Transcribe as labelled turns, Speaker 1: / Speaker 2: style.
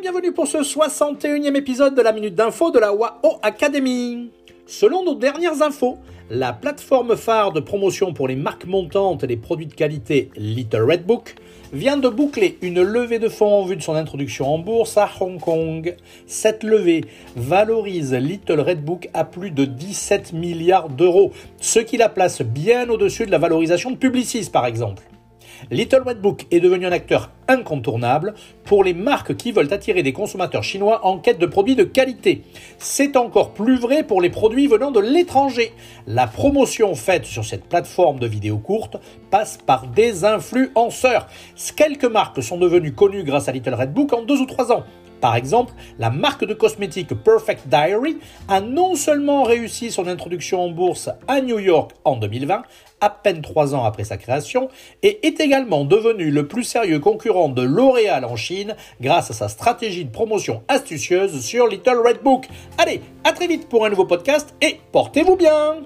Speaker 1: bienvenue pour ce 61e épisode de la Minute d'Info de la WAO Academy. Selon nos dernières infos, la plateforme phare de promotion pour les marques montantes et les produits de qualité Little Red Book vient de boucler une levée de fonds en vue de son introduction en bourse à Hong Kong. Cette levée valorise Little Red Book à plus de 17 milliards d'euros, ce qui la place bien au-dessus de la valorisation de Publicis par exemple. Little Red Book est devenu un acteur incontournable pour les marques qui veulent attirer des consommateurs chinois en quête de produits de qualité. C'est encore plus vrai pour les produits venant de l'étranger. La promotion faite sur cette plateforme de vidéos courtes passe par des influenceurs. Quelques marques sont devenues connues grâce à Little Red Book en deux ou trois ans. Par exemple, la marque de cosmétiques Perfect Diary a non seulement réussi son introduction en bourse à New York en 2020, à peine trois ans après sa création, et est également devenue le plus sérieux concurrent de L'Oréal en Chine grâce à sa stratégie de promotion astucieuse sur Little Red Book. Allez, à très vite pour un nouveau podcast et portez-vous bien